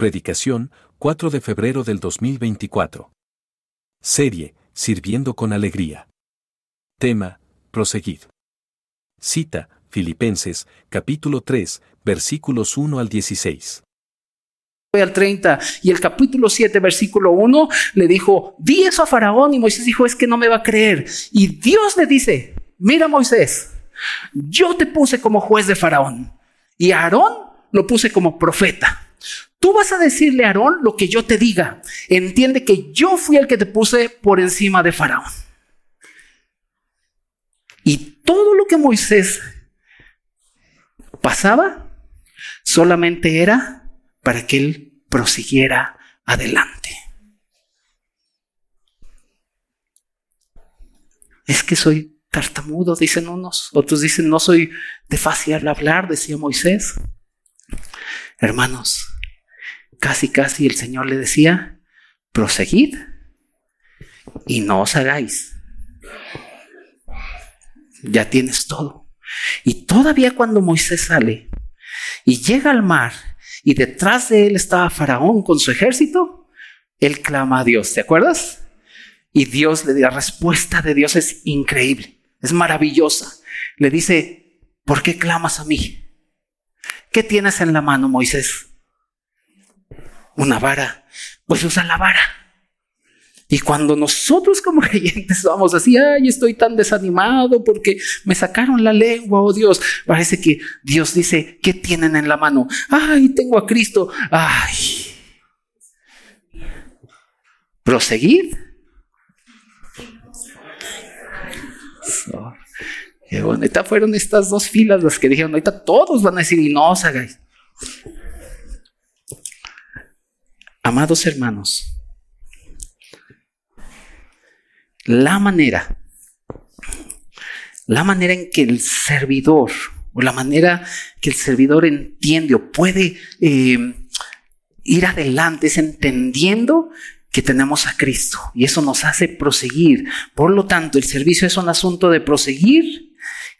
Predicación, 4 de febrero del 2024. Serie, Sirviendo con Alegría. Tema, Proseguid. Cita, Filipenses, capítulo 3, versículos 1 al 16 al 30 y el capítulo 7 versículo 1 le dijo, di eso a Faraón y Moisés dijo, es que no me va a creer. Y Dios le dice, mira Moisés, yo te puse como juez de Faraón y a Aarón lo puse como profeta. Tú vas a decirle a Aarón lo que yo te diga. Entiende que yo fui el que te puse por encima de Faraón. Y todo lo que Moisés pasaba solamente era para que él prosiguiera adelante. Es que soy tartamudo, dicen unos, otros dicen no soy de fácil hablar, decía Moisés. Hermanos, casi casi el Señor le decía, proseguid y no os hagáis. Ya tienes todo. Y todavía cuando Moisés sale y llega al mar y detrás de él estaba Faraón con su ejército, él clama a Dios, ¿te acuerdas? Y Dios le la respuesta de Dios es increíble, es maravillosa. Le dice, ¿por qué clamas a mí? ¿Qué tienes en la mano, Moisés? Una vara. Pues usa la vara. Y cuando nosotros como creyentes vamos así, ay, estoy tan desanimado porque me sacaron la lengua, oh Dios, parece que Dios dice, ¿qué tienen en la mano? Ay, tengo a Cristo. Ay. ¿Proseguir? qué bonita fueron estas dos filas las que dijeron, ahorita todos van a decir, y no os hagáis. Amados hermanos, la manera, la manera en que el servidor, o la manera que el servidor entiende o puede eh, ir adelante es entendiendo que tenemos a Cristo y eso nos hace proseguir. Por lo tanto, el servicio es un asunto de proseguir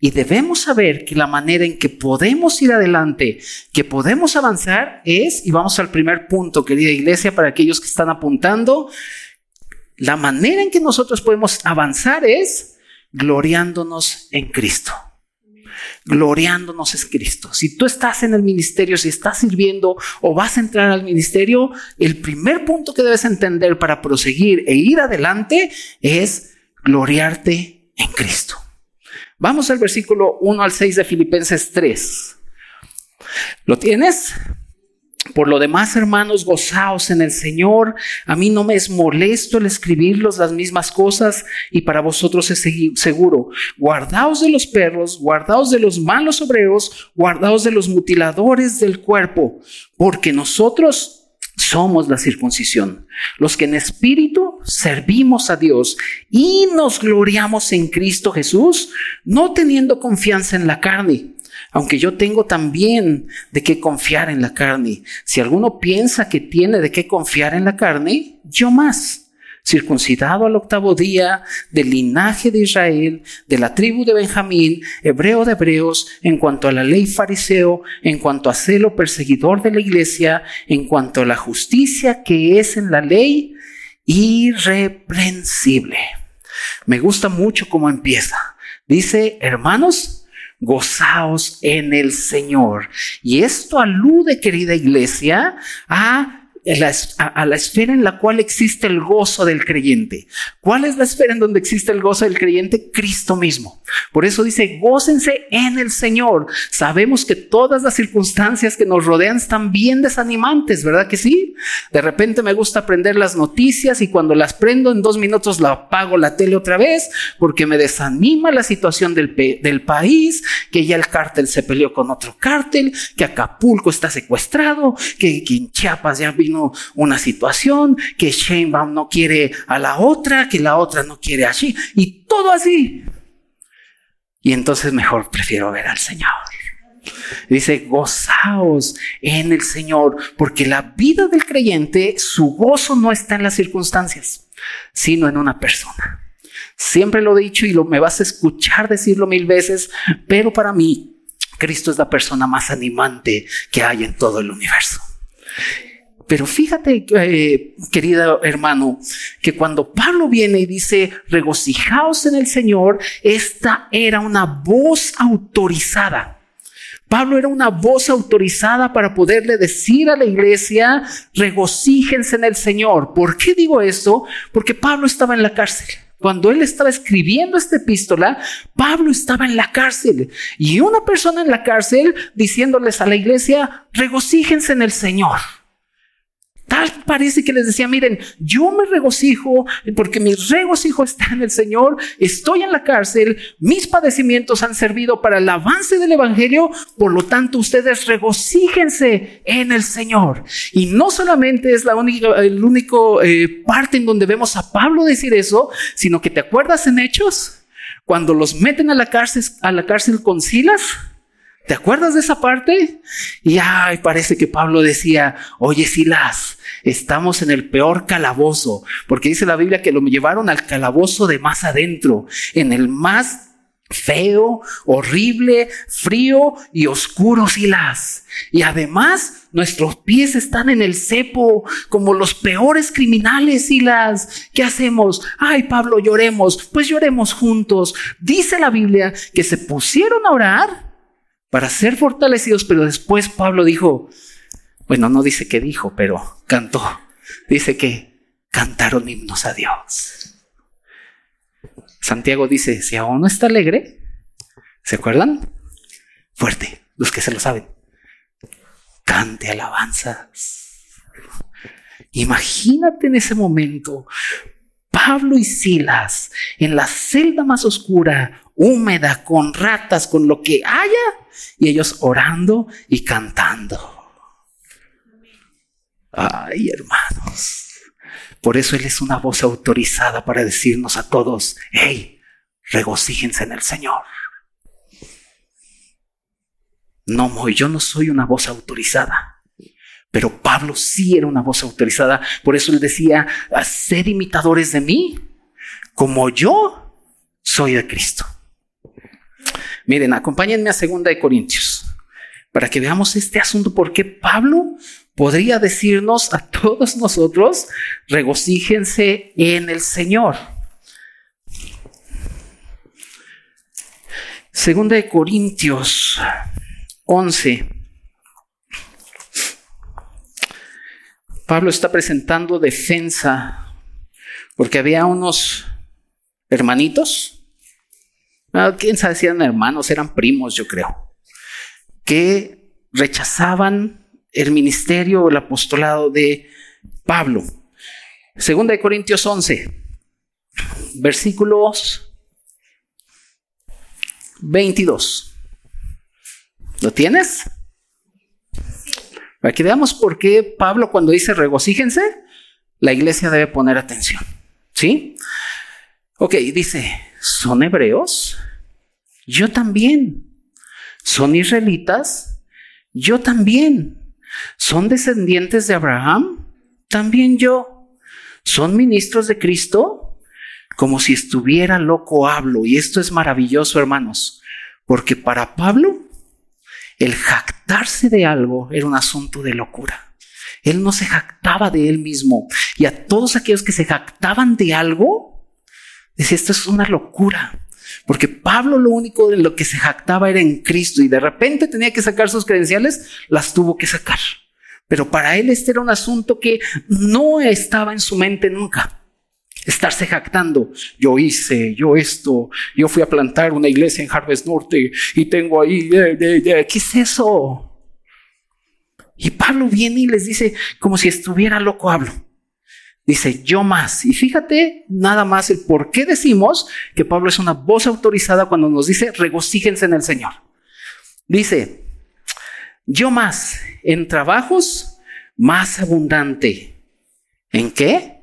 y debemos saber que la manera en que podemos ir adelante, que podemos avanzar es, y vamos al primer punto, querida iglesia, para aquellos que están apuntando, la manera en que nosotros podemos avanzar es gloriándonos en Cristo. Gloriándonos en Cristo. Si tú estás en el ministerio, si estás sirviendo o vas a entrar al ministerio, el primer punto que debes entender para proseguir e ir adelante es gloriarte en Cristo. Vamos al versículo 1 al 6 de Filipenses 3. ¿Lo tienes? Por lo demás, hermanos, gozaos en el Señor. A mí no me es molesto el escribirlos las mismas cosas y para vosotros es seguro. Guardaos de los perros, guardaos de los malos obreros, guardaos de los mutiladores del cuerpo, porque nosotros somos la circuncisión, los que en espíritu servimos a Dios y nos gloriamos en Cristo Jesús, no teniendo confianza en la carne aunque yo tengo también de qué confiar en la carne. Si alguno piensa que tiene de qué confiar en la carne, yo más. Circuncidado al octavo día, del linaje de Israel, de la tribu de Benjamín, hebreo de hebreos, en cuanto a la ley fariseo, en cuanto a celo perseguidor de la iglesia, en cuanto a la justicia que es en la ley, irreprensible. Me gusta mucho cómo empieza. Dice, hermanos, gozaos en el Señor. Y esto alude, querida iglesia, a a, la esfera en la cual existe el gozo del creyente. ¿Cuál es la esfera en donde existe el gozo del creyente? Cristo mismo. Por eso dice, gócense en el Señor. Sabemos que todas las circunstancias que nos rodean están bien desanimantes, ¿verdad que sí? De repente me gusta aprender las noticias y cuando las prendo en dos minutos la apago la tele otra vez porque me desanima la situación del, del país, que ya el cártel se peleó con otro cártel, que Acapulco está secuestrado, que, que Chiapas ya una situación, que Sheinbaum no quiere a la otra, que la otra no quiere así, y todo así. Y entonces mejor prefiero ver al Señor. Dice, gozaos en el Señor, porque la vida del creyente, su gozo no está en las circunstancias, sino en una persona. Siempre lo he dicho y lo, me vas a escuchar decirlo mil veces, pero para mí, Cristo es la persona más animante que hay en todo el universo. Pero fíjate, eh, querido hermano, que cuando Pablo viene y dice, regocijaos en el Señor, esta era una voz autorizada. Pablo era una voz autorizada para poderle decir a la iglesia, regocíjense en el Señor. ¿Por qué digo esto? Porque Pablo estaba en la cárcel. Cuando él estaba escribiendo esta epístola, Pablo estaba en la cárcel y una persona en la cárcel diciéndoles a la iglesia, regocíjense en el Señor. Tal parece que les decía, miren, yo me regocijo porque mi regocijo está en el Señor, estoy en la cárcel, mis padecimientos han servido para el avance del Evangelio, por lo tanto ustedes regocíjense en el Señor. Y no solamente es la única, el único eh, parte en donde vemos a Pablo decir eso, sino que te acuerdas en Hechos, cuando los meten a la cárcel, a la cárcel con Silas, ¿Te acuerdas de esa parte? Y ay, parece que Pablo decía, oye Silas, estamos en el peor calabozo, porque dice la Biblia que lo llevaron al calabozo de más adentro, en el más feo, horrible, frío y oscuro Silas. Y además nuestros pies están en el cepo como los peores criminales Silas. ¿Qué hacemos? Ay Pablo, lloremos. Pues lloremos juntos. Dice la Biblia que se pusieron a orar para ser fortalecidos, pero después Pablo dijo, bueno, no dice que dijo, pero cantó. Dice que cantaron himnos a Dios. Santiago dice, si aún no está alegre, ¿se acuerdan? Fuerte, los que se lo saben. Cante alabanzas. Imagínate en ese momento, Pablo y Silas en la celda más oscura, húmeda, con ratas, con lo que haya, y ellos orando y cantando. Ay, hermanos. Por eso Él es una voz autorizada para decirnos a todos, hey, regocíjense en el Señor. No, yo no soy una voz autorizada. Pero Pablo sí era una voz autorizada. Por eso él decía, sed imitadores de mí, como yo soy de Cristo. Miren, acompáñenme a Segunda de Corintios para que veamos este asunto, porque Pablo podría decirnos a todos nosotros, regocíjense en el Señor. Segunda de Corintios 11. Pablo está presentando defensa porque había unos hermanitos, ah, quién sabe si eran hermanos, eran primos, yo creo, que rechazaban el ministerio o el apostolado de Pablo. Segunda de Corintios 11, versículos 22. ¿Lo tienes? Para que veamos por qué Pablo cuando dice regocíjense, la iglesia debe poner atención. ¿Sí? Ok, dice, ¿son hebreos? Yo también. ¿Son israelitas? Yo también. ¿Son descendientes de Abraham? También yo. ¿Son ministros de Cristo? Como si estuviera loco hablo. Y esto es maravilloso, hermanos, porque para Pablo el jactarse de algo era un asunto de locura. Él no se jactaba de él mismo. Y a todos aquellos que se jactaban de algo, decía, esto es una locura. Porque Pablo lo único de lo que se jactaba era en Cristo y de repente tenía que sacar sus credenciales, las tuvo que sacar. Pero para él este era un asunto que no estaba en su mente nunca. Estarse jactando, yo hice, yo esto, yo fui a plantar una iglesia en Harvest Norte y tengo ahí, ¿qué es eso? Y Pablo viene y les dice, como si estuviera loco, hablo. Dice, yo más. Y fíjate nada más el por qué decimos que Pablo es una voz autorizada cuando nos dice, regocíjense en el Señor. Dice, yo más, en trabajos más abundante. ¿En qué?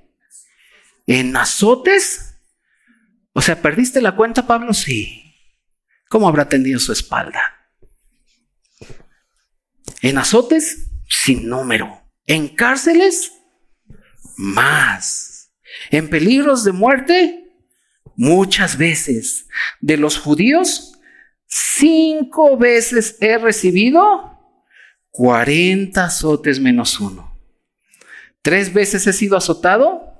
En azotes. O sea, ¿perdiste la cuenta, Pablo? Sí. ¿Cómo habrá tendido su espalda? En azotes, sin número. En cárceles, más. En peligros de muerte, muchas veces. De los judíos, cinco veces he recibido 40 azotes menos uno. Tres veces he sido azotado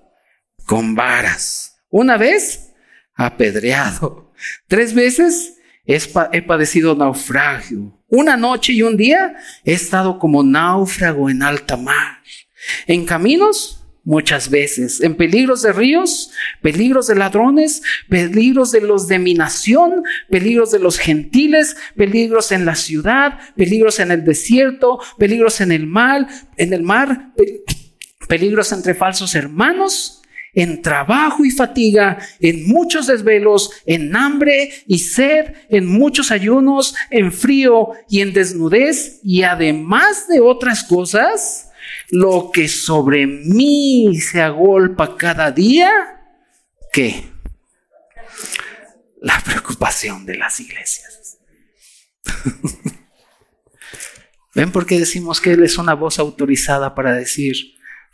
con varas. Una vez, apedreado. Tres veces he padecido naufragio. Una noche y un día he estado como náufrago en alta mar. En caminos, muchas veces. En peligros de ríos, peligros de ladrones, peligros de los de mi nación, peligros de los gentiles, peligros en la ciudad, peligros en el desierto, peligros en el mar, en el mar, peligros entre falsos hermanos, en trabajo y fatiga, en muchos desvelos, en hambre y sed, en muchos ayunos, en frío y en desnudez, y además de otras cosas, lo que sobre mí se agolpa cada día, ¿qué? La preocupación de las iglesias. ¿Ven por qué decimos que Él es una voz autorizada para decir,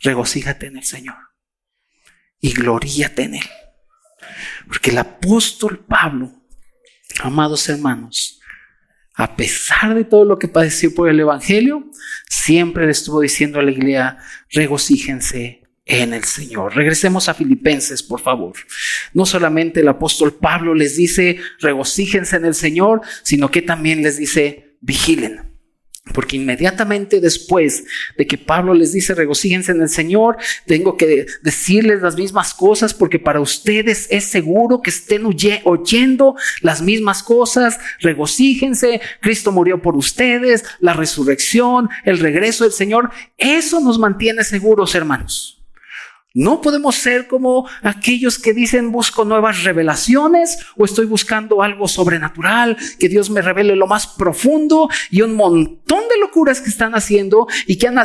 regocíjate en el Señor y gloríate en Él. Porque el apóstol Pablo, amados hermanos, a pesar de todo lo que padeció por el Evangelio, siempre le estuvo diciendo a la iglesia, regocíjense en el Señor. Regresemos a Filipenses, por favor. No solamente el apóstol Pablo les dice, regocíjense en el Señor, sino que también les dice, vigilen. Porque inmediatamente después de que Pablo les dice regocíjense en el Señor, tengo que decirles las mismas cosas porque para ustedes es seguro que estén oyendo las mismas cosas. Regocíjense, Cristo murió por ustedes, la resurrección, el regreso del Señor. Eso nos mantiene seguros, hermanos. No podemos ser como aquellos que dicen busco nuevas revelaciones o estoy buscando algo sobrenatural, que Dios me revele lo más profundo y un montón de locuras que están haciendo y que han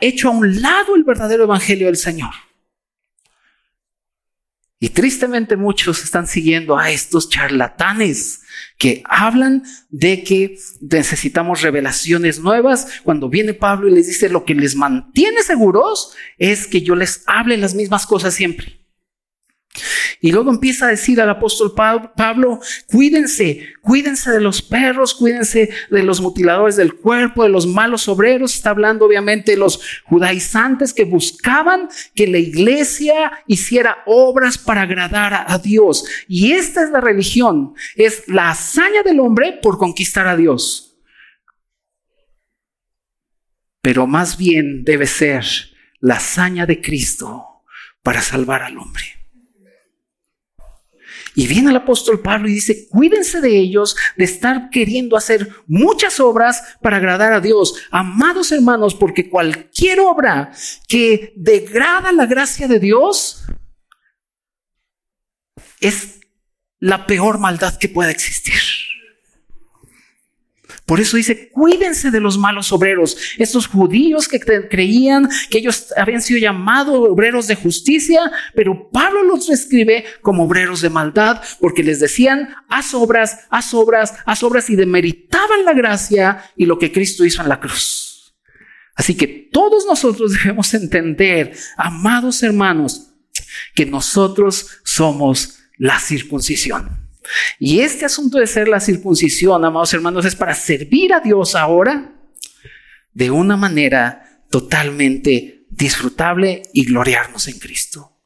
hecho a un lado el verdadero evangelio del Señor. Y tristemente muchos están siguiendo a estos charlatanes que hablan de que necesitamos revelaciones nuevas. Cuando viene Pablo y les dice lo que les mantiene seguros es que yo les hable las mismas cosas siempre. Y luego empieza a decir al apóstol Pablo, cuídense, cuídense de los perros, cuídense de los mutiladores del cuerpo, de los malos obreros. Está hablando obviamente de los judaizantes que buscaban que la iglesia hiciera obras para agradar a Dios. Y esta es la religión, es la hazaña del hombre por conquistar a Dios. Pero más bien debe ser la hazaña de Cristo para salvar al hombre. Y viene el apóstol Pablo y dice, cuídense de ellos, de estar queriendo hacer muchas obras para agradar a Dios. Amados hermanos, porque cualquier obra que degrada la gracia de Dios es la peor maldad que pueda existir. Por eso dice, cuídense de los malos obreros. Estos judíos que creían que ellos habían sido llamados obreros de justicia, pero Pablo los describe como obreros de maldad porque les decían, haz obras, haz obras, haz obras y demeritaban la gracia y lo que Cristo hizo en la cruz. Así que todos nosotros debemos entender, amados hermanos, que nosotros somos la circuncisión. Y este asunto de ser la circuncisión, amados hermanos, es para servir a Dios ahora de una manera totalmente disfrutable y gloriarnos en Cristo.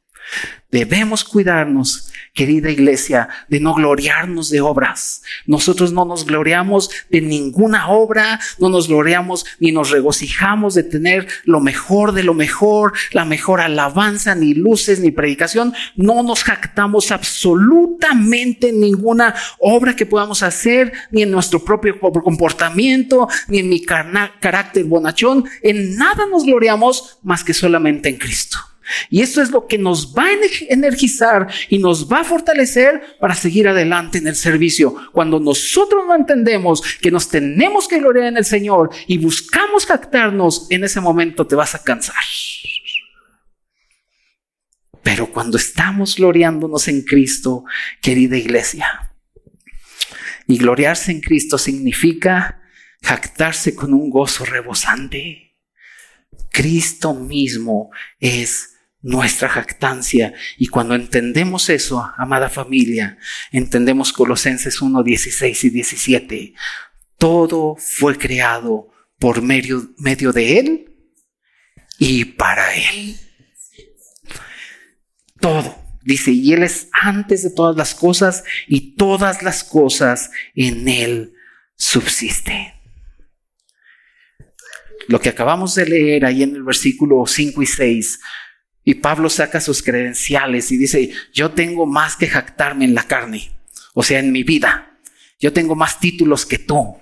Debemos cuidarnos querida iglesia, de no gloriarnos de obras. Nosotros no nos gloriamos de ninguna obra, no nos gloriamos ni nos regocijamos de tener lo mejor de lo mejor, la mejor alabanza, ni luces, ni predicación. No nos jactamos absolutamente en ninguna obra que podamos hacer, ni en nuestro propio comportamiento, ni en mi carácter bonachón. En nada nos gloriamos más que solamente en Cristo. Y esto es lo que nos va a energizar y nos va a fortalecer para seguir adelante en el servicio. Cuando nosotros no entendemos que nos tenemos que gloriar en el Señor y buscamos captarnos, en ese momento te vas a cansar. Pero cuando estamos gloriándonos en Cristo, querida iglesia, y gloriarse en Cristo significa jactarse con un gozo rebosante. Cristo mismo es nuestra jactancia. Y cuando entendemos eso, amada familia, entendemos Colosenses 1, 16 y 17. Todo fue creado por medio, medio de Él y para Él. Todo. Dice, y Él es antes de todas las cosas y todas las cosas en Él subsisten. Lo que acabamos de leer ahí en el versículo 5 y 6 y Pablo saca sus credenciales y dice, yo tengo más que jactarme en la carne, o sea, en mi vida. Yo tengo más títulos que tú.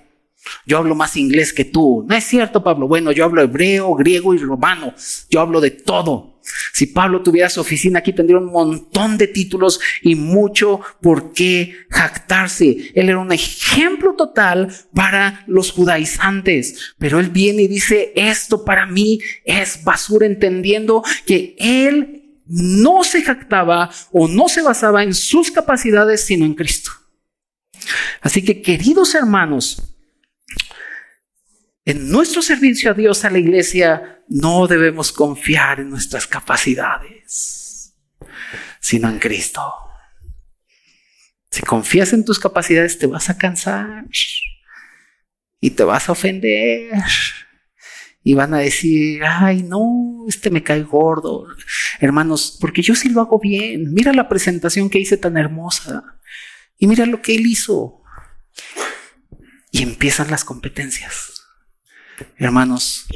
Yo hablo más inglés que tú. No es cierto, Pablo. Bueno, yo hablo hebreo, griego y romano. Yo hablo de todo. Si Pablo tuviera su oficina aquí, tendría un montón de títulos y mucho por qué jactarse. Él era un ejemplo total para los judaizantes. Pero él viene y dice, esto para mí es basura, entendiendo que él no se jactaba o no se basaba en sus capacidades, sino en Cristo. Así que, queridos hermanos, en nuestro servicio a Dios, a la iglesia, no debemos confiar en nuestras capacidades, sino en Cristo. Si confías en tus capacidades, te vas a cansar y te vas a ofender. Y van a decir, ay, no, este me cae gordo. Hermanos, porque yo sí lo hago bien. Mira la presentación que hice tan hermosa. Y mira lo que él hizo. Y empiezan las competencias. Hermanos,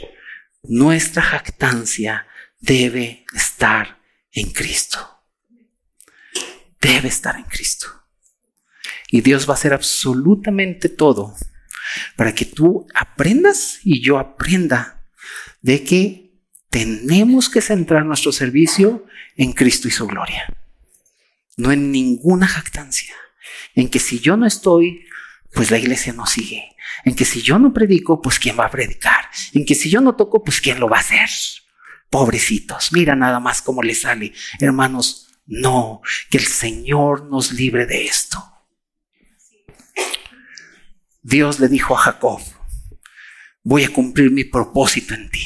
nuestra jactancia debe estar en Cristo. Debe estar en Cristo. Y Dios va a hacer absolutamente todo para que tú aprendas y yo aprenda de que tenemos que centrar nuestro servicio en Cristo y su gloria. No en ninguna jactancia. En que si yo no estoy, pues la iglesia no sigue. En que si yo no predico, pues quién va a predicar. En que si yo no toco, pues quién lo va a hacer. Pobrecitos, mira nada más cómo le sale. Hermanos, no, que el Señor nos libre de esto. Dios le dijo a Jacob, voy a cumplir mi propósito en ti.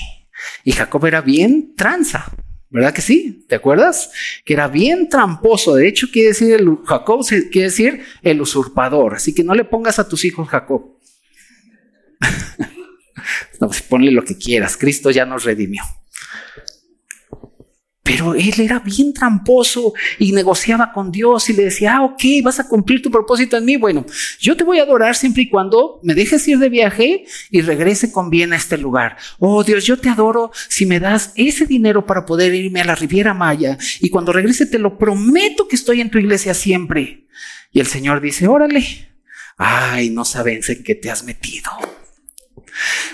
Y Jacob era bien tranza, ¿verdad que sí? ¿Te acuerdas? Que era bien tramposo. De hecho, quiere decir el Jacob, quiere decir el usurpador. Así que no le pongas a tus hijos Jacob. no, pues ponle lo que quieras. Cristo ya nos redimió. Pero él era bien tramposo y negociaba con Dios y le decía, ah, ok, vas a cumplir tu propósito en mí. Bueno, yo te voy a adorar siempre y cuando me dejes ir de viaje y regrese con bien a este lugar. Oh Dios, yo te adoro si me das ese dinero para poder irme a la Riviera Maya y cuando regrese te lo prometo que estoy en tu iglesia siempre. Y el Señor dice, órale, ay, no sabes en qué te has metido.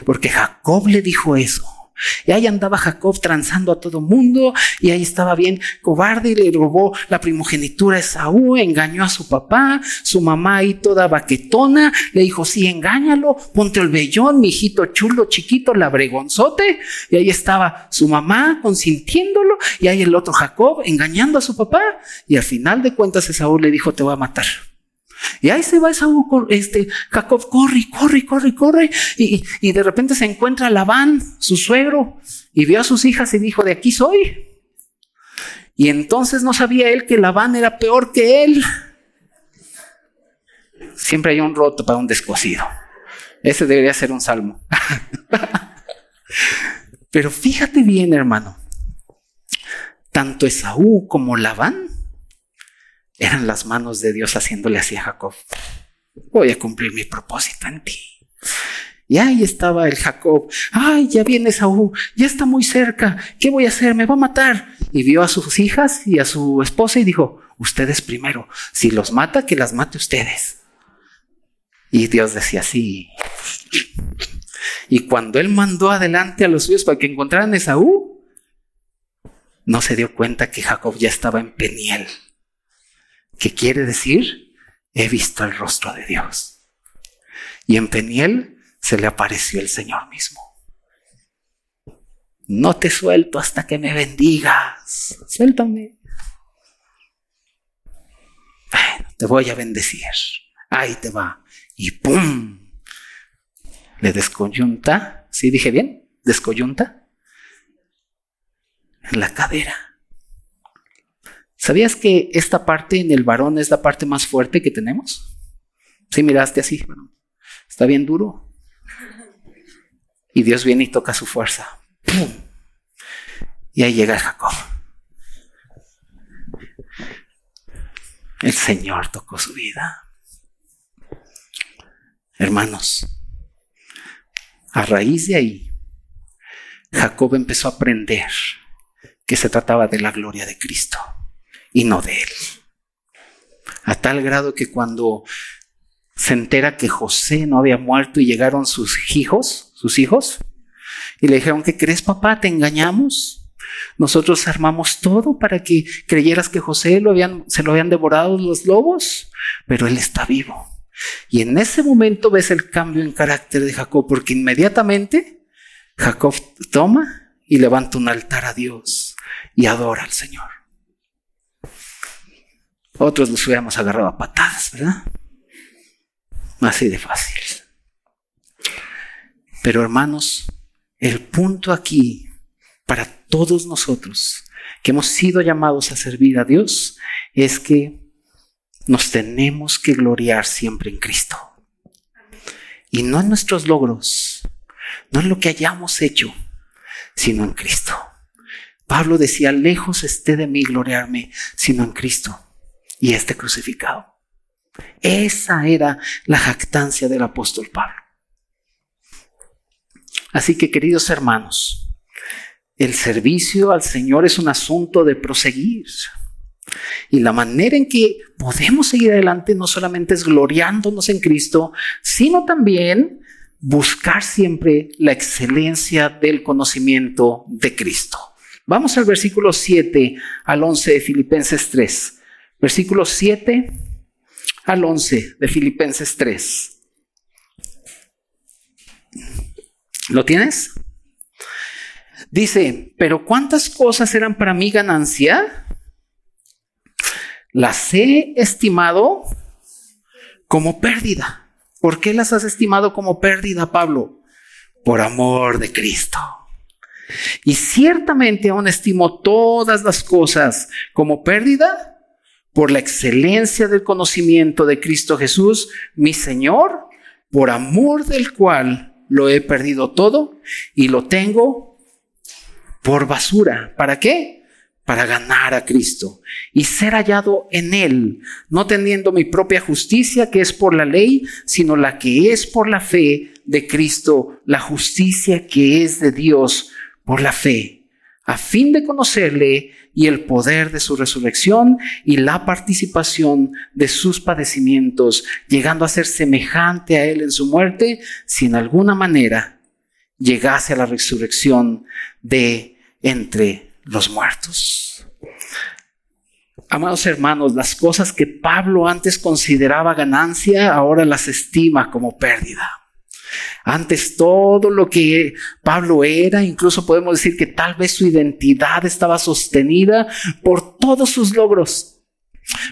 Porque Jacob le dijo eso. Y ahí andaba Jacob transando a todo mundo y ahí estaba bien cobarde y le robó la primogenitura a Esaú, engañó a su papá, su mamá ahí toda baquetona, le dijo, sí, engáñalo, ponte el vellón, mi hijito chulo, chiquito, labregonzote. Y ahí estaba su mamá consintiéndolo y ahí el otro Jacob engañando a su papá y al final de cuentas Esaú le dijo, te voy a matar. Y ahí se va Esaú, este, Jacob corre, corre, corre, corre. Y, y de repente se encuentra Labán, su suegro, y vio a sus hijas y dijo, de aquí soy. Y entonces no sabía él que Labán era peor que él. Siempre hay un roto para un descosido. Ese debería ser un salmo. Pero fíjate bien, hermano. Tanto Esaú como Labán eran las manos de Dios haciéndole así a Jacob. Voy a cumplir mi propósito en ti. Y ahí estaba el Jacob. Ay, ya viene Saúl, ya está muy cerca. ¿Qué voy a hacer? Me va a matar. Y vio a sus hijas y a su esposa y dijo, ustedes primero. Si los mata, que las mate ustedes. Y Dios decía así. Y cuando él mandó adelante a los suyos para que encontraran a Esaú, no se dio cuenta que Jacob ya estaba en Peniel. ¿Qué quiere decir? He visto el rostro de Dios. Y en Peniel se le apareció el Señor mismo. No te suelto hasta que me bendigas. Suéltame. Bueno, te voy a bendecir. Ahí te va. Y ¡pum! Le descoyunta. ¿Sí dije bien? Descoyunta. En la cadera. ¿Sabías que esta parte en el varón es la parte más fuerte que tenemos? Sí, miraste así, está bien duro. Y Dios viene y toca su fuerza. Y ahí llega Jacob. El Señor tocó su vida. Hermanos, a raíz de ahí, Jacob empezó a aprender que se trataba de la gloria de Cristo y no de él. A tal grado que cuando se entera que José no había muerto y llegaron sus hijos, sus hijos, y le dijeron, ¿qué crees papá? ¿Te engañamos? Nosotros armamos todo para que creyeras que José lo habían, se lo habían devorado los lobos, pero él está vivo. Y en ese momento ves el cambio en carácter de Jacob, porque inmediatamente Jacob toma y levanta un altar a Dios y adora al Señor. Otros los hubiéramos agarrado a patadas, ¿verdad? Así de fácil. Pero hermanos, el punto aquí para todos nosotros que hemos sido llamados a servir a Dios es que nos tenemos que gloriar siempre en Cristo. Y no en nuestros logros, no en lo que hayamos hecho, sino en Cristo. Pablo decía, lejos esté de mí gloriarme, sino en Cristo y este crucificado. Esa era la jactancia del apóstol Pablo. Así que, queridos hermanos, el servicio al Señor es un asunto de proseguir. Y la manera en que podemos seguir adelante no solamente es gloriándonos en Cristo, sino también buscar siempre la excelencia del conocimiento de Cristo. Vamos al versículo 7 al 11 de Filipenses 3. Versículo 7 al 11 de Filipenses 3. ¿Lo tienes? Dice, pero ¿cuántas cosas eran para mí ganancia? Las he estimado como pérdida. ¿Por qué las has estimado como pérdida, Pablo? Por amor de Cristo. Y ciertamente aún estimo todas las cosas como pérdida por la excelencia del conocimiento de Cristo Jesús, mi Señor, por amor del cual lo he perdido todo y lo tengo por basura. ¿Para qué? Para ganar a Cristo y ser hallado en Él, no teniendo mi propia justicia que es por la ley, sino la que es por la fe de Cristo, la justicia que es de Dios por la fe, a fin de conocerle y el poder de su resurrección y la participación de sus padecimientos, llegando a ser semejante a Él en su muerte, si en alguna manera llegase a la resurrección de entre los muertos. Amados hermanos, las cosas que Pablo antes consideraba ganancia, ahora las estima como pérdida. Antes todo lo que Pablo era, incluso podemos decir que tal vez su identidad estaba sostenida por todos sus logros,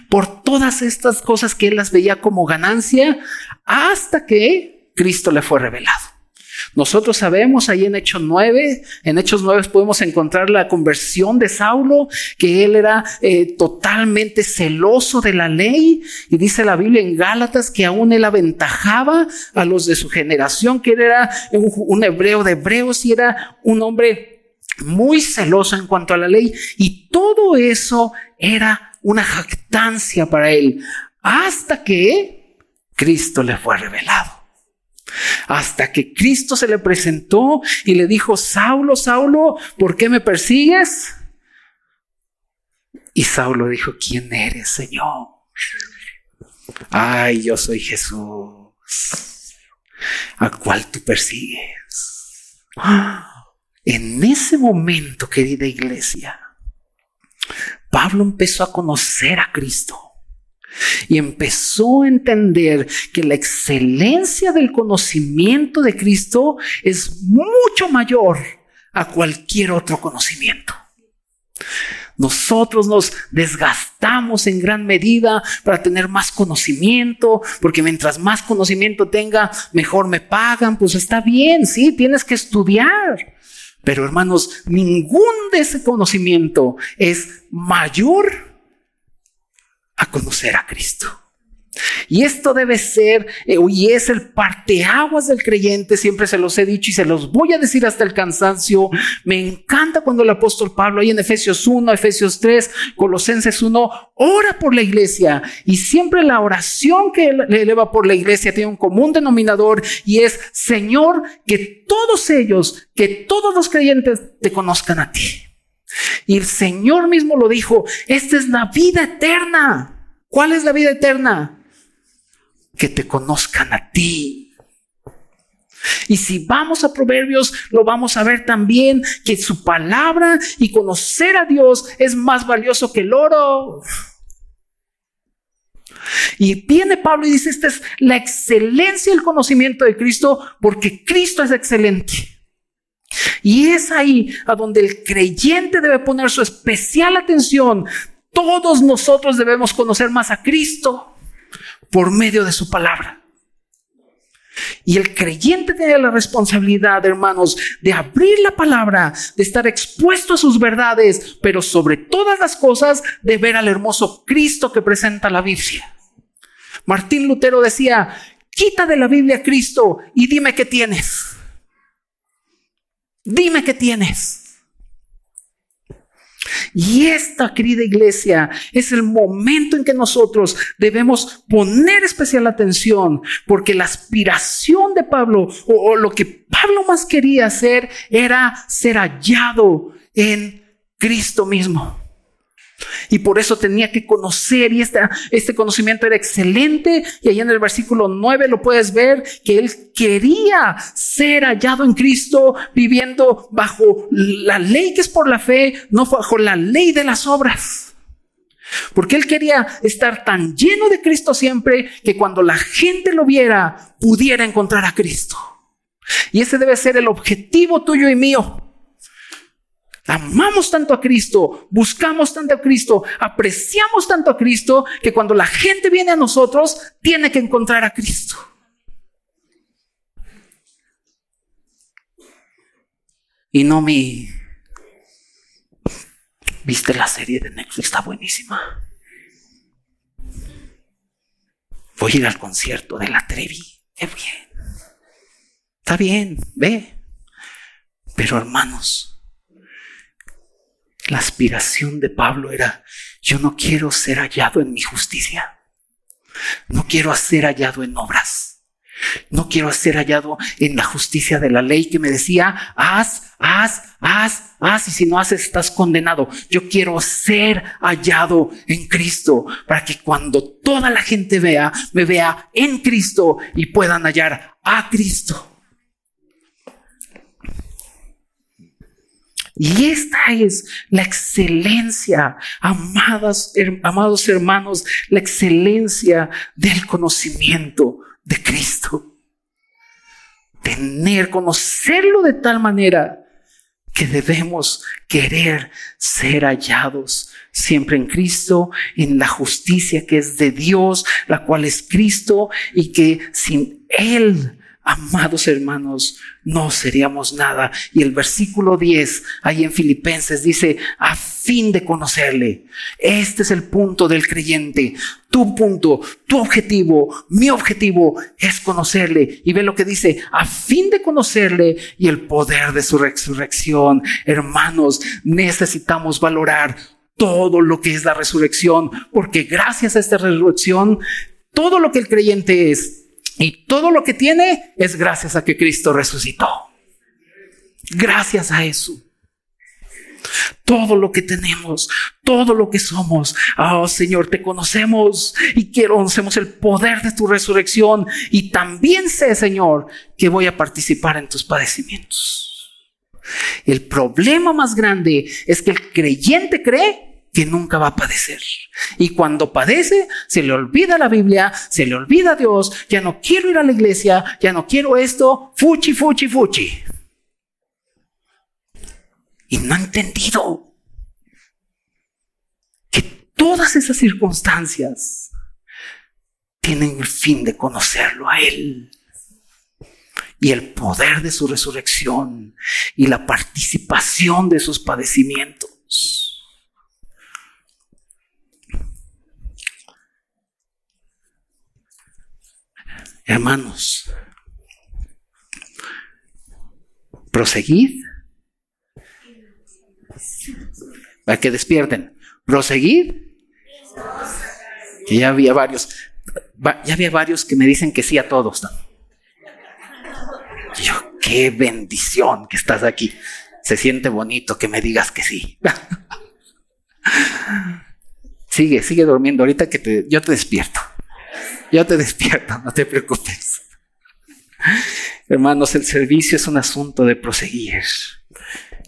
por todas estas cosas que él las veía como ganancia, hasta que Cristo le fue revelado. Nosotros sabemos ahí en Hechos 9, en Hechos 9 podemos encontrar la conversión de Saulo, que él era eh, totalmente celoso de la ley. Y dice la Biblia en Gálatas que aún él aventajaba a los de su generación, que él era un, un hebreo de hebreos y era un hombre muy celoso en cuanto a la ley. Y todo eso era una jactancia para él, hasta que Cristo le fue revelado. Hasta que Cristo se le presentó y le dijo, Saulo, Saulo, ¿por qué me persigues? Y Saulo dijo, ¿quién eres, Señor? Ay, yo soy Jesús, a cual tú persigues. En ese momento, querida iglesia, Pablo empezó a conocer a Cristo y empezó a entender que la excelencia del conocimiento de Cristo es mucho mayor a cualquier otro conocimiento. Nosotros nos desgastamos en gran medida para tener más conocimiento, porque mientras más conocimiento tenga, mejor me pagan. Pues está bien, sí, tienes que estudiar. Pero hermanos, ningún de ese conocimiento es mayor a conocer a Cristo. Y esto debe ser eh, y es el parteaguas del creyente, siempre se los he dicho y se los voy a decir hasta el cansancio. Me encanta cuando el apóstol Pablo ahí en Efesios 1, Efesios 3, Colosenses 1, ora por la iglesia y siempre la oración que le eleva por la iglesia tiene un común denominador y es, Señor, que todos ellos, que todos los creyentes te conozcan a ti. Y el Señor mismo lo dijo, esta es la vida eterna. ¿Cuál es la vida eterna? que te conozcan a ti. Y si vamos a Proverbios, lo vamos a ver también que su palabra y conocer a Dios es más valioso que el oro. Y viene Pablo y dice, esta es la excelencia del conocimiento de Cristo porque Cristo es excelente. Y es ahí a donde el creyente debe poner su especial atención. Todos nosotros debemos conocer más a Cristo por medio de su palabra. Y el creyente tiene la responsabilidad, hermanos, de abrir la palabra, de estar expuesto a sus verdades, pero sobre todas las cosas de ver al hermoso Cristo que presenta la Biblia. Martín Lutero decía, quita de la Biblia Cristo y dime qué tienes. Dime qué tienes. Y esta querida iglesia es el momento en que nosotros debemos poner especial atención porque la aspiración de Pablo o, lo que Pablo más quería hacer era ser hallado en Cristo mismo. Y por eso tenía que conocer, y este, este conocimiento era excelente. Y ahí en el versículo 9 lo puedes ver, que él quería ser hallado en Cristo, viviendo bajo la ley que es por la fe, no bajo la ley de las obras. Porque él quería estar tan lleno de Cristo siempre que cuando la gente lo viera, pudiera encontrar a Cristo. Y ese debe ser el objetivo tuyo y mío. Amamos tanto a Cristo, buscamos tanto a Cristo, apreciamos tanto a Cristo, que cuando la gente viene a nosotros, tiene que encontrar a Cristo. Y no mi... ¿Viste la serie de Netflix? Está buenísima. Voy a ir al concierto de la Trevi. Qué bien. Está bien, ve. Pero hermanos, la aspiración de Pablo era, yo no quiero ser hallado en mi justicia. No quiero ser hallado en obras. No quiero ser hallado en la justicia de la ley que me decía, haz, haz, haz, haz, y si no haces estás condenado. Yo quiero ser hallado en Cristo para que cuando toda la gente vea, me vea en Cristo y puedan hallar a Cristo. Y esta es la excelencia, amadas, amados hermanos, la excelencia del conocimiento de Cristo. Tener, conocerlo de tal manera que debemos querer ser hallados siempre en Cristo, en la justicia que es de Dios, la cual es Cristo, y que sin Él Amados hermanos, no seríamos nada. Y el versículo 10, ahí en Filipenses, dice, a fin de conocerle. Este es el punto del creyente. Tu punto, tu objetivo, mi objetivo es conocerle. Y ve lo que dice, a fin de conocerle y el poder de su resurrección. Hermanos, necesitamos valorar todo lo que es la resurrección, porque gracias a esta resurrección, todo lo que el creyente es, y todo lo que tiene es gracias a que Cristo resucitó. Gracias a eso. Todo lo que tenemos, todo lo que somos. Oh Señor, te conocemos y quiero conocemos el poder de tu resurrección. Y también sé, Señor, que voy a participar en tus padecimientos. El problema más grande es que el creyente cree que nunca va a padecer. Y cuando padece, se le olvida la Biblia, se le olvida a Dios, ya no quiero ir a la iglesia, ya no quiero esto, fuchi, fuchi, fuchi. Y no ha entendido que todas esas circunstancias tienen el fin de conocerlo a Él y el poder de su resurrección y la participación de sus padecimientos. Hermanos, proseguid. Para que despierten. Proseguid. Que ya había varios. Ya había varios que me dicen que sí a todos. yo, qué bendición que estás aquí. Se siente bonito que me digas que sí. sigue, sigue durmiendo. Ahorita que te, yo te despierto. Yo te despierto, no te preocupes. Hermanos, el servicio es un asunto de proseguir.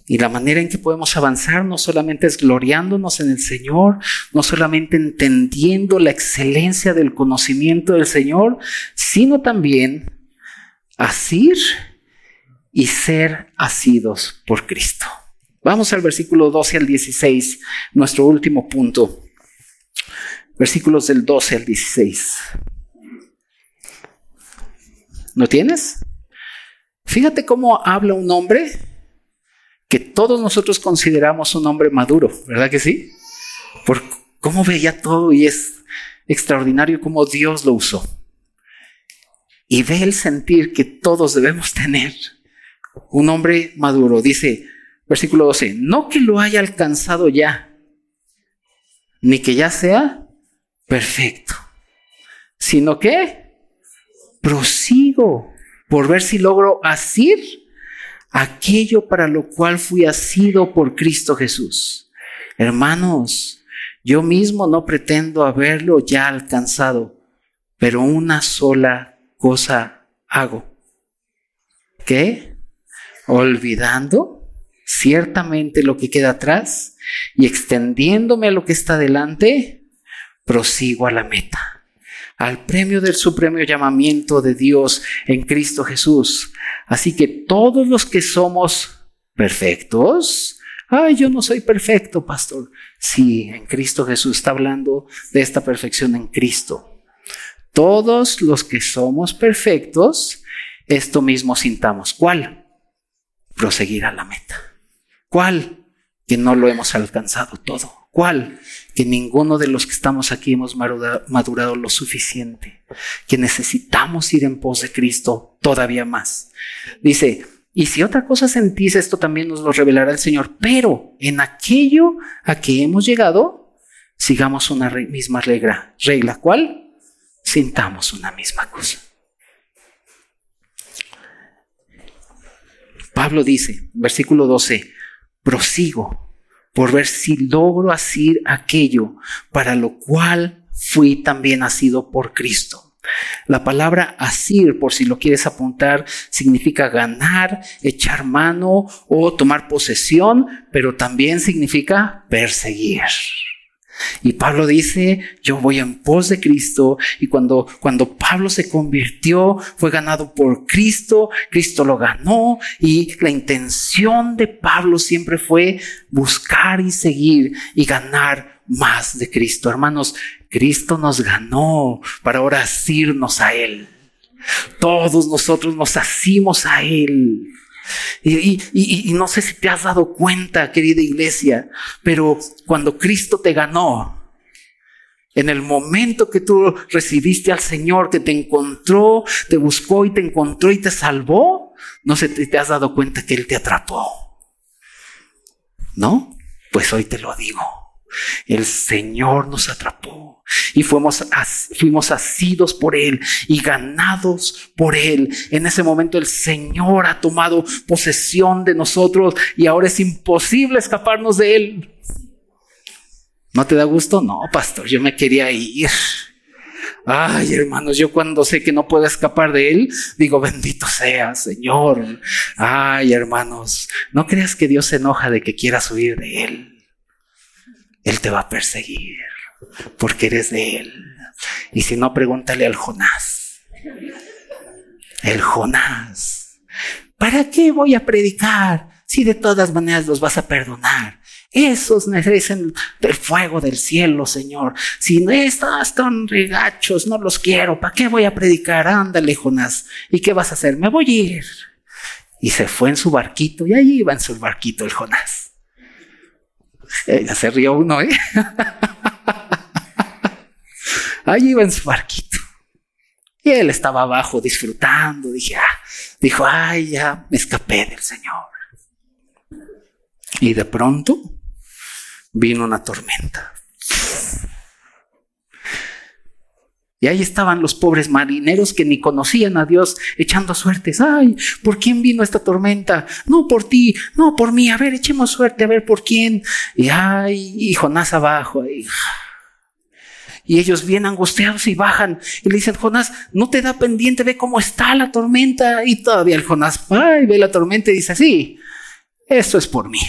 Y la manera en que podemos avanzar no solamente es gloriándonos en el Señor, no solamente entendiendo la excelencia del conocimiento del Señor, sino también asir y ser asidos por Cristo. Vamos al versículo 12 al 16, nuestro último punto. Versículos del 12 al 16. ¿No tienes? Fíjate cómo habla un hombre que todos nosotros consideramos un hombre maduro, ¿verdad que sí? Por cómo veía todo y es extraordinario cómo Dios lo usó. Y ve el sentir que todos debemos tener. Un hombre maduro, dice, versículo 12, no que lo haya alcanzado ya, ni que ya sea perfecto, sino que prosigo por ver si logro asir aquello para lo cual fui asido por Cristo Jesús. Hermanos, yo mismo no pretendo haberlo ya alcanzado, pero una sola cosa hago. ¿Qué? Olvidando ciertamente lo que queda atrás y extendiéndome a lo que está delante, prosigo a la meta al premio del supremo llamamiento de Dios en Cristo Jesús. Así que todos los que somos perfectos, ay, yo no soy perfecto, pastor. Sí, en Cristo Jesús está hablando de esta perfección en Cristo. Todos los que somos perfectos, esto mismo sintamos. ¿Cuál? Proseguir a la meta. ¿Cuál? Que no lo hemos alcanzado todo. ¿Cuál? Que ninguno de los que estamos aquí hemos madurado lo suficiente, que necesitamos ir en pos de Cristo todavía más. Dice, y si otra cosa sentís, esto también nos lo revelará el Señor, pero en aquello a que hemos llegado, sigamos una misma regla. ¿Regla cuál? Sintamos una misma cosa. Pablo dice, versículo 12, prosigo por ver si logro asir aquello para lo cual fui también asido por Cristo. La palabra asir, por si lo quieres apuntar, significa ganar, echar mano o tomar posesión, pero también significa perseguir. Y Pablo dice, yo voy en pos de Cristo. Y cuando, cuando Pablo se convirtió, fue ganado por Cristo, Cristo lo ganó. Y la intención de Pablo siempre fue buscar y seguir y ganar más de Cristo. Hermanos, Cristo nos ganó para ahora asirnos a Él. Todos nosotros nos asimos a Él. Y, no sé si te has dado cuenta, querida iglesia, pero cuando Cristo te ganó, en el momento que tú recibiste al Señor, que te encontró, te buscó y te encontró y te salvó, no sé si te has dado cuenta que Él te atrapó. ¿No? Pues hoy te lo digo. El Señor nos atrapó y fuimos, fuimos asidos por Él y ganados por Él. En ese momento el Señor ha tomado posesión de nosotros y ahora es imposible escaparnos de Él. ¿No te da gusto? No, pastor, yo me quería ir. Ay, hermanos, yo cuando sé que no puedo escapar de Él, digo, bendito sea, Señor. Ay, hermanos, no creas que Dios se enoja de que quieras huir de Él. Él te va a perseguir porque eres de Él. Y si no, pregúntale al Jonás. El Jonás. ¿Para qué voy a predicar si de todas maneras los vas a perdonar? Esos merecen el fuego del cielo, Señor. Si no estás tan regachos, no los quiero. ¿Para qué voy a predicar? Ándale, Jonás. ¿Y qué vas a hacer? Me voy a ir. Y se fue en su barquito y ahí iba en su barquito el Jonás. Ya se rió uno, ¿eh? Ahí iba en su barquito. Y él estaba abajo disfrutando. Dije, ah, dijo, ay, ya me escapé del Señor. Y de pronto vino una tormenta. Y ahí estaban los pobres marineros que ni conocían a Dios echando suertes. Ay, ¿por quién vino esta tormenta? No por ti, no por mí. A ver, echemos suerte, a ver por quién. Y ay, y Jonás abajo. Y ellos bien angustiados y bajan y le dicen, Jonás, no te da pendiente, ve cómo está la tormenta. Y todavía el Jonás, ay, ve la tormenta y dice, sí, esto es por mí.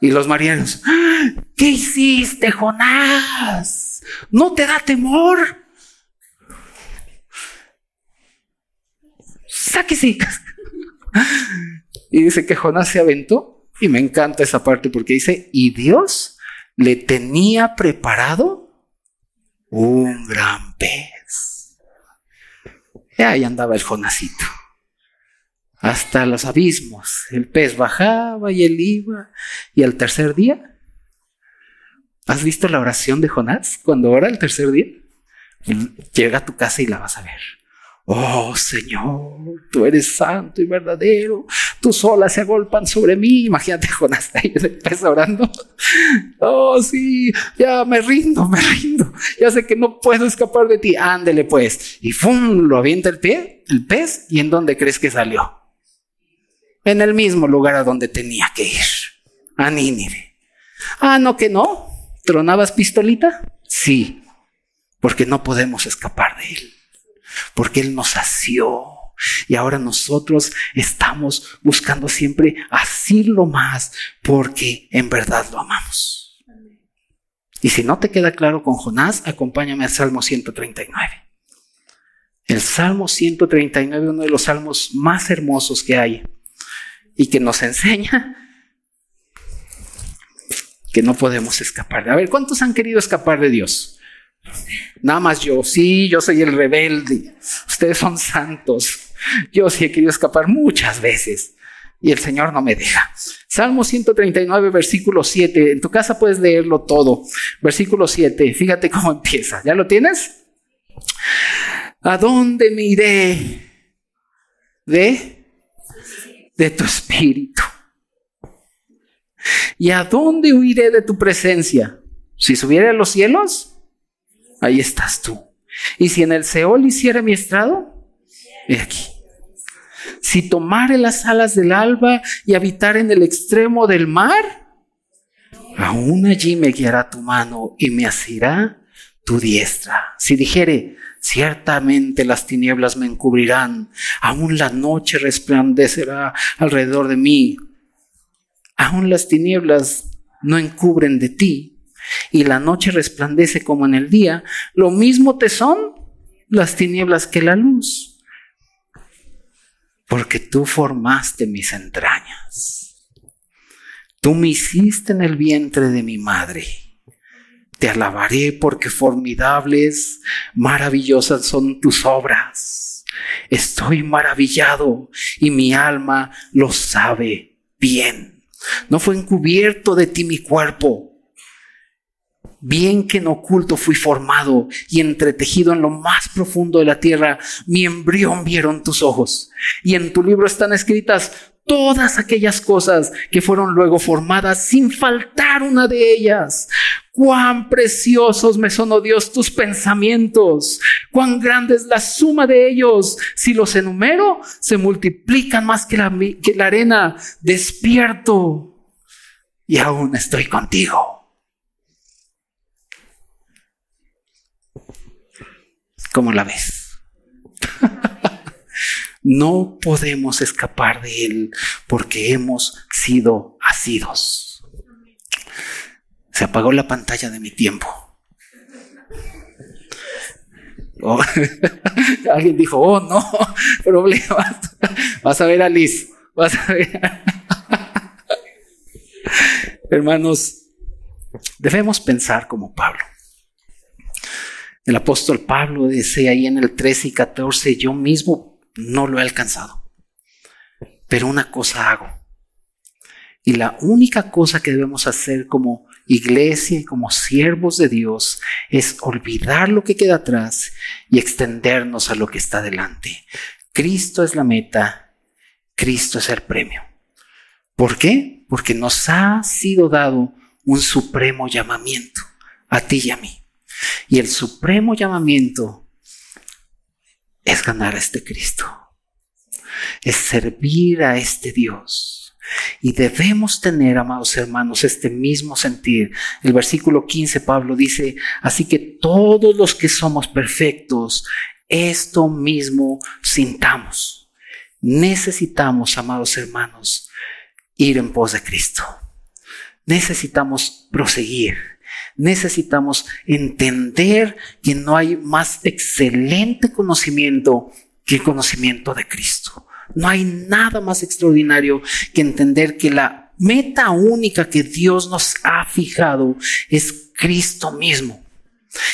Y los marineros, ah, ¿qué hiciste, Jonás? ¿No te da temor? Y dice que Jonás se aventó y me encanta esa parte porque dice, y Dios le tenía preparado un gran pez. Y ahí andaba el Jonasito. Hasta los abismos. El pez bajaba y él iba. Y al tercer día, ¿has visto la oración de Jonás cuando ora el tercer día? Llega a tu casa y la vas a ver. Oh Señor, tú eres santo y verdadero. Tus olas se agolpan sobre mí. Imagínate Jonás ahí empieza orando. Oh sí, ya me rindo, me rindo. Ya sé que no puedo escapar de ti. Ándele pues. Y ¡fum! Lo avienta el pie, el pez. ¿Y en dónde crees que salió? En el mismo lugar a donde tenía que ir. A Nínive. Ah, no que no. ¿Tronabas pistolita? Sí, porque no podemos escapar de él porque Él nos asió. Y ahora nosotros estamos buscando siempre asirlo más porque en verdad lo amamos. Y si no te queda claro con Jonás, acompáñame al Salmo 139. El Salmo 139, uno de los salmos más hermosos que hay y que nos enseña que no podemos escapar. A ver, ¿cuántos han querido escapar de Dios? Nada más yo, sí, yo soy el rebelde. Ustedes son santos. Yo sí he querido escapar muchas veces y el Señor no me deja. Salmo 139, versículo 7. En tu casa puedes leerlo todo. Versículo 7. Fíjate cómo empieza. ¿Ya lo tienes? ¿A dónde me iré? De, de tu espíritu. ¿Y a dónde huiré de tu presencia? Si subiera a los cielos, ahí estás tú. Y si en el Seol hiciera mi estrado, he aquí. Si tomare las alas del alba y habitar en el extremo del mar, aún allí me guiará tu mano y me asirá tu diestra. Si dijere, ciertamente las tinieblas me encubrirán, aún la noche resplandecerá alrededor de mí, aún las tinieblas no encubren de ti y la noche resplandece como en el día, lo mismo te son las tinieblas que la luz. Porque tú formaste mis entrañas. Tú me hiciste en el vientre de mi madre. Te alabaré porque formidables, maravillosas son tus obras. Estoy maravillado y mi alma lo sabe bien. No fue encubierto de ti mi cuerpo Bien que en oculto fui formado y entretejido en lo más profundo de la tierra, mi embrión vieron tus ojos. Y en tu libro están escritas todas aquellas cosas que fueron luego formadas sin faltar una de ellas. Cuán preciosos me son, oh Dios, tus pensamientos. Cuán grande es la suma de ellos. Si los enumero, se multiplican más que la, que la arena. Despierto y aún estoy contigo. ¿Cómo la ves? no podemos escapar de Él porque hemos sido asidos. Se apagó la pantalla de mi tiempo. Oh, alguien dijo, oh no, problemas. Vas a ver a Liz, vas a ver. Hermanos, debemos pensar como Pablo. El apóstol Pablo dice ahí en el 13 y 14, yo mismo no lo he alcanzado, pero una cosa hago. Y la única cosa que debemos hacer como iglesia y como siervos de Dios es olvidar lo que queda atrás y extendernos a lo que está delante. Cristo es la meta, Cristo es el premio. ¿Por qué? Porque nos ha sido dado un supremo llamamiento a ti y a mí. Y el supremo llamamiento es ganar a este Cristo, es servir a este Dios. Y debemos tener, amados hermanos, este mismo sentir. El versículo 15, Pablo dice, así que todos los que somos perfectos, esto mismo sintamos. Necesitamos, amados hermanos, ir en pos de Cristo. Necesitamos proseguir. Necesitamos entender que no hay más excelente conocimiento que el conocimiento de Cristo. No hay nada más extraordinario que entender que la meta única que Dios nos ha fijado es Cristo mismo.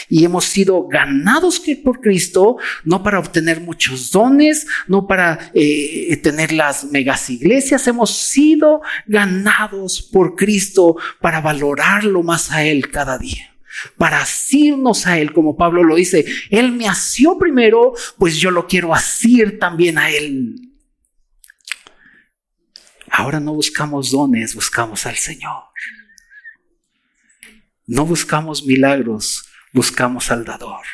Y hemos sido ganados por Cristo, no para obtener muchos dones, no para eh, tener las megas iglesias, hemos sido ganados por Cristo para valorarlo más a Él cada día para asirnos a Él, como Pablo lo dice. Él me asió primero, pues yo lo quiero asir también a Él. Ahora no buscamos dones, buscamos al Señor. No buscamos milagros, buscamos al dador.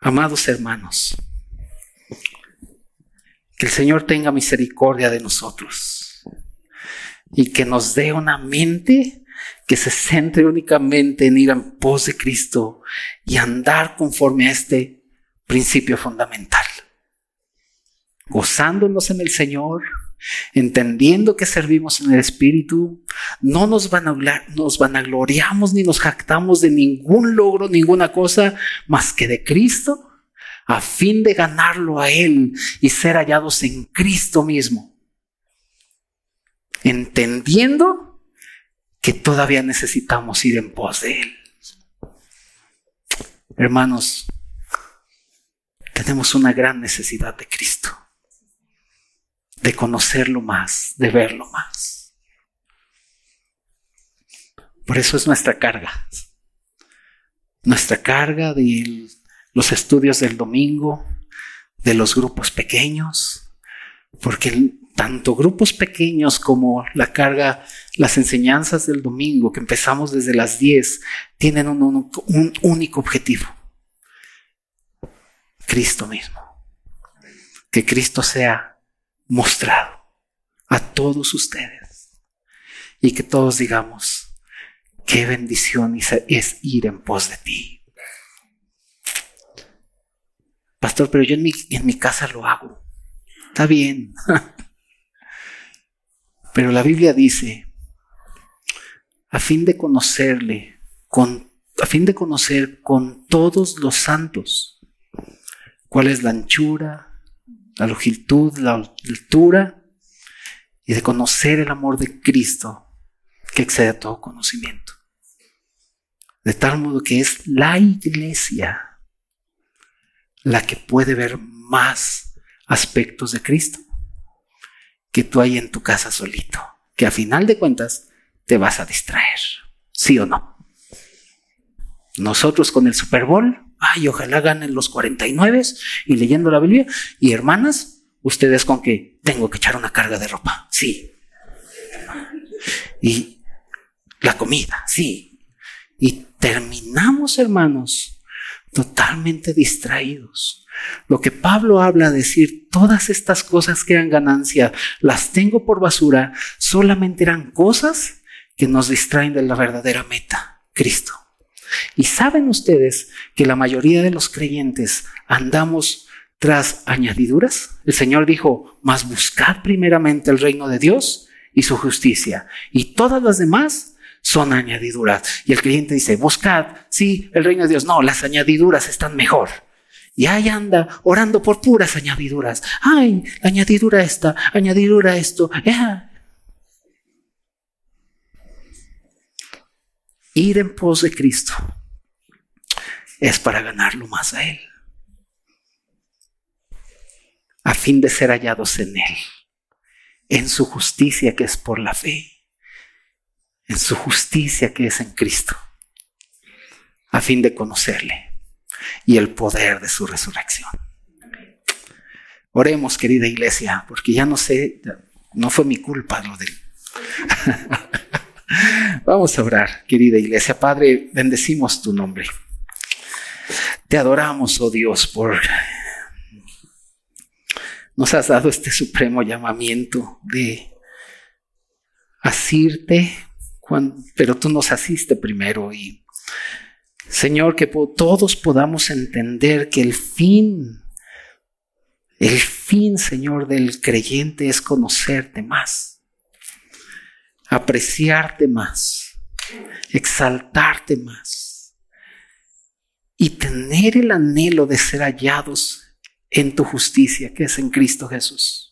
Amados hermanos, que el Señor tenga misericordia de nosotros y que nos dé una mente que se centre únicamente en ir en pos de Cristo y andar conforme a este principio fundamental gozándonos en el Señor, entendiendo que servimos en el Espíritu, no nos, van a hablar, nos vanagloriamos ni nos jactamos de ningún logro, ninguna cosa más que de Cristo, a fin de ganarlo a Él y ser hallados en Cristo mismo. Entendiendo que todavía necesitamos ir en pos de Él. Hermanos, tenemos una gran necesidad de Cristo de conocerlo más, de verlo más. Por eso es nuestra carga. Nuestra carga de los estudios del domingo, de los grupos pequeños, porque tanto grupos pequeños como la carga, las enseñanzas del domingo, que empezamos desde las 10, tienen un, un único objetivo. Cristo mismo. Que Cristo sea mostrado a todos ustedes. Y que todos digamos, qué bendición es ir en pos de ti. Pastor, pero yo en mi, en mi casa lo hago. Está bien. pero la Biblia dice, a fin de conocerle, con, a fin de conocer con todos los santos cuál es la anchura, la longitud, la altura y de conocer el amor de Cristo que excede todo conocimiento. De tal modo que es la iglesia la que puede ver más aspectos de Cristo que tú hay en tu casa solito, que a final de cuentas te vas a distraer, ¿sí o no? Nosotros con el Super Bowl ay, ojalá ganen los 49 y leyendo la Biblia. Y hermanas, ustedes con que tengo que echar una carga de ropa, sí. Y la comida, sí. Y terminamos, hermanos, totalmente distraídos. Lo que Pablo habla, decir, todas estas cosas que eran ganancia, las tengo por basura, solamente eran cosas que nos distraen de la verdadera meta, Cristo. Y saben ustedes que la mayoría de los creyentes andamos tras añadiduras. El Señor dijo, mas buscad primeramente el reino de Dios y su justicia. Y todas las demás son añadiduras. Y el creyente dice, buscad, sí, el reino de Dios. No, las añadiduras están mejor. Y ahí anda orando por puras añadiduras. Ay, añadidura esta, añadidura esto. Ir en pos de Cristo es para ganarlo más a Él, a fin de ser hallados en Él, en su justicia que es por la fe, en su justicia que es en Cristo, a fin de conocerle y el poder de su resurrección. Oremos, querida iglesia, porque ya no sé, no fue mi culpa lo del... Vamos a orar, querida iglesia. Padre, bendecimos tu nombre. Te adoramos, oh Dios, por... Nos has dado este supremo llamamiento de asirte, pero tú nos asiste primero y Señor, que todos podamos entender que el fin, el fin, Señor, del creyente es conocerte más, apreciarte más, exaltarte más y tener el anhelo de ser hallados en tu justicia, que es en Cristo Jesús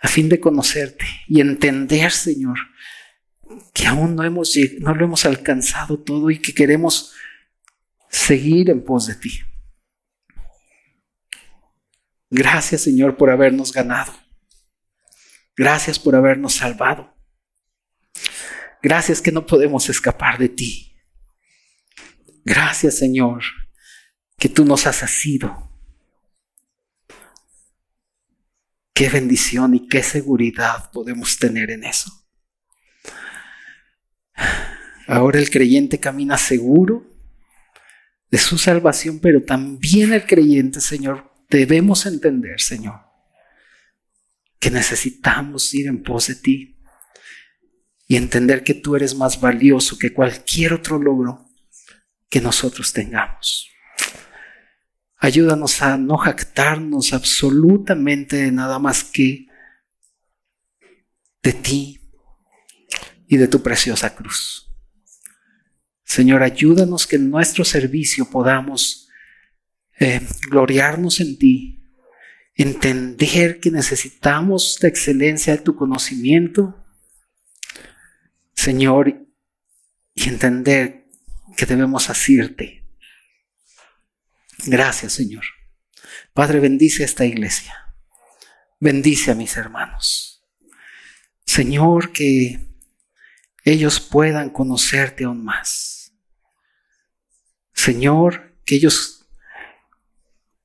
a fin de conocerte y entender, Señor, que aún no, hemos, no lo hemos alcanzado todo y que queremos seguir en pos de ti. Gracias, Señor, por habernos ganado. Gracias por habernos salvado. Gracias que no podemos escapar de ti. Gracias, Señor, que tú nos has asido Qué bendición y qué seguridad podemos tener en eso. Ahora el creyente camina seguro de su salvación, pero también el creyente, Señor, debemos entender, Señor, que necesitamos ir en pos de ti y entender que tú eres más valioso que cualquier otro logro que nosotros tengamos. Ayúdanos a no jactarnos absolutamente de nada más que de ti y de tu preciosa cruz. Señor, ayúdanos que en nuestro servicio podamos eh, gloriarnos en ti, entender que necesitamos la excelencia de tu conocimiento, Señor, y entender que debemos asirte Gracias, Señor. Padre, bendice esta iglesia. Bendice a mis hermanos. Señor, que ellos puedan conocerte aún más. Señor, que ellos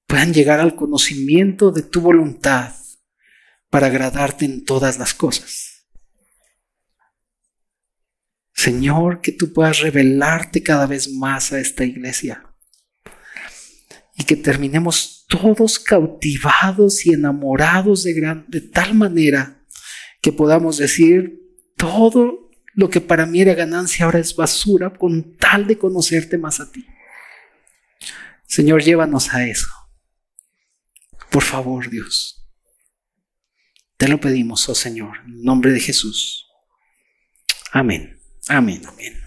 puedan llegar al conocimiento de tu voluntad para agradarte en todas las cosas. Señor, que tú puedas revelarte cada vez más a esta iglesia y que terminemos todos cautivados y enamorados de, gran, de tal manera que podamos decir todo lo que para mí era ganancia ahora es basura con tal de conocerte más a ti. Señor, llévanos a eso. Por favor, Dios. Te lo pedimos, oh Señor, en nombre de Jesús. Amén. Amén. Amén.